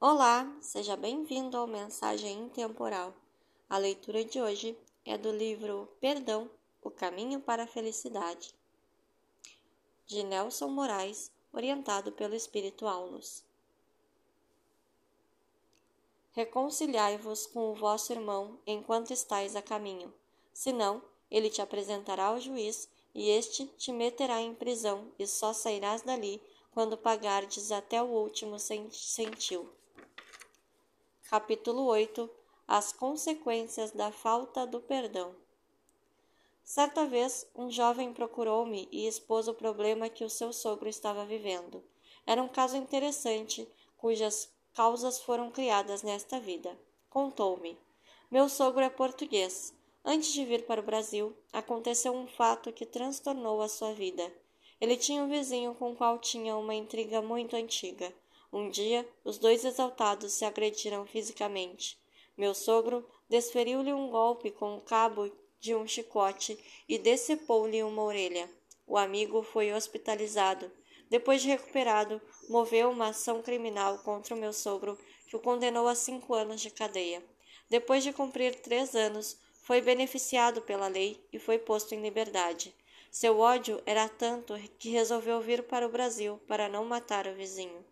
Olá, seja bem-vindo ao Mensagem Intemporal. A leitura de hoje é do livro Perdão, o caminho para a felicidade, de Nelson Moraes, orientado pelo Espírito Aulos. Reconciliai-vos com o vosso irmão enquanto estais a caminho, senão ele te apresentará ao juiz e este te meterá em prisão e só sairás dali quando pagardes até o último centil. Capítulo 8 As consequências da falta do perdão. Certa vez, um jovem procurou-me e expôs o problema que o seu sogro estava vivendo. Era um caso interessante, cujas causas foram criadas nesta vida. Contou-me: Meu sogro é português. Antes de vir para o Brasil, aconteceu um fato que transtornou a sua vida. Ele tinha um vizinho com o qual tinha uma intriga muito antiga. Um dia, os dois exaltados se agrediram fisicamente. Meu sogro desferiu-lhe um golpe com o cabo de um chicote e decepou-lhe uma orelha. O amigo foi hospitalizado. Depois de recuperado, moveu uma ação criminal contra o meu sogro, que o condenou a cinco anos de cadeia. Depois de cumprir três anos, foi beneficiado pela lei e foi posto em liberdade. Seu ódio era tanto que resolveu vir para o Brasil para não matar o vizinho.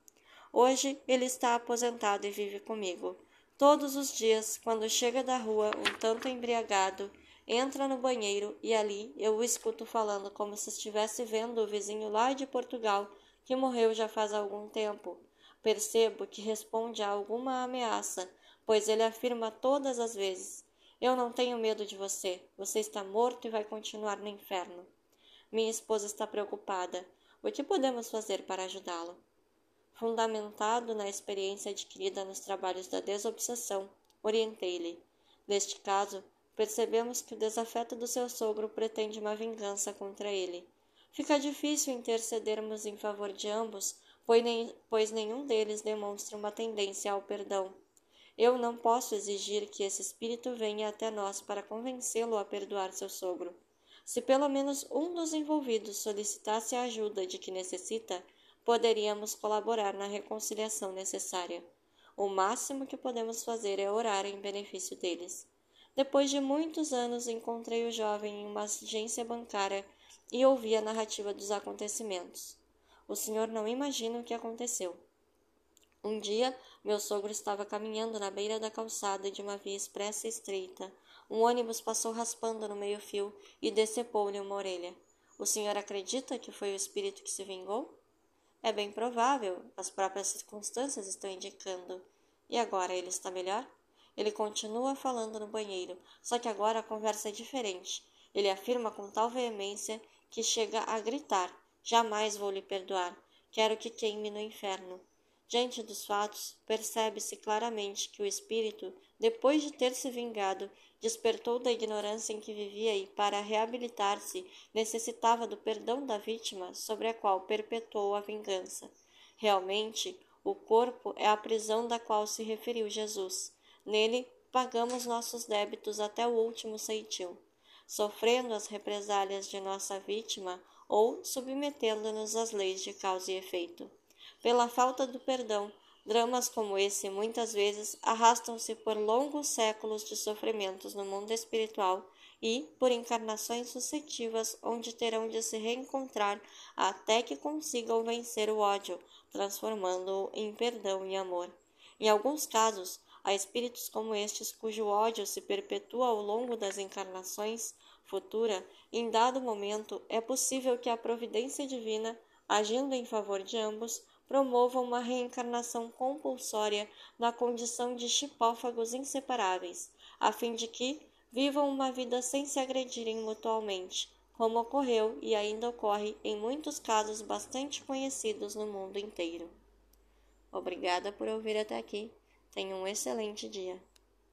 Hoje ele está aposentado e vive comigo. Todos os dias, quando chega da rua um tanto embriagado, entra no banheiro e ali eu o escuto falando como se estivesse vendo o vizinho lá de Portugal, que morreu já faz algum tempo. Percebo que responde a alguma ameaça, pois ele afirma todas as vezes: Eu não tenho medo de você, você está morto e vai continuar no inferno. Minha esposa está preocupada. O que podemos fazer para ajudá-lo? Fundamentado na experiência adquirida nos trabalhos da desobsessão, orientei-lhe. Neste caso, percebemos que o desafeto do seu sogro pretende uma vingança contra ele. Fica difícil intercedermos em favor de ambos, pois nenhum deles demonstra uma tendência ao perdão. Eu não posso exigir que esse espírito venha até nós para convencê-lo a perdoar seu sogro. Se pelo menos um dos envolvidos solicitasse a ajuda de que necessita, poderíamos colaborar na reconciliação necessária. O máximo que podemos fazer é orar em benefício deles. Depois de muitos anos, encontrei o jovem em uma agência bancária e ouvi a narrativa dos acontecimentos. O senhor não imagina o que aconteceu. Um dia, meu sogro estava caminhando na beira da calçada de uma via expressa estreita. Um ônibus passou raspando no meio-fio e decepou-lhe uma orelha. O senhor acredita que foi o espírito que se vingou? É bem provável, as próprias circunstâncias estão indicando. E agora ele está melhor? Ele continua falando no banheiro, só que agora a conversa é diferente. Ele afirma com tal veemência que chega a gritar: Jamais vou lhe perdoar. Quero que queime no inferno. Diante dos fatos, percebe-se claramente que o espírito, depois de ter se vingado, despertou da ignorância em que vivia e, para reabilitar-se, necessitava do perdão da vítima sobre a qual perpetuou a vingança. Realmente, o corpo é a prisão da qual se referiu Jesus. Nele, pagamos nossos débitos até o último ceitil, sofrendo as represálias de nossa vítima ou submetendo-nos às leis de causa e efeito. Pela falta do perdão, dramas como esse muitas vezes arrastam-se por longos séculos de sofrimentos no mundo espiritual e por encarnações sucessivas onde terão de se reencontrar até que consigam vencer o ódio, transformando-o em perdão e amor. Em alguns casos, há espíritos como estes cujo ódio se perpetua ao longo das encarnações futura, em dado momento é possível que a providência divina, agindo em favor de ambos, promovam uma reencarnação compulsória na condição de chipófagos inseparáveis, a fim de que vivam uma vida sem se agredirem mutualmente, como ocorreu e ainda ocorre em muitos casos bastante conhecidos no mundo inteiro. Obrigada por ouvir até aqui. Tenha um excelente dia.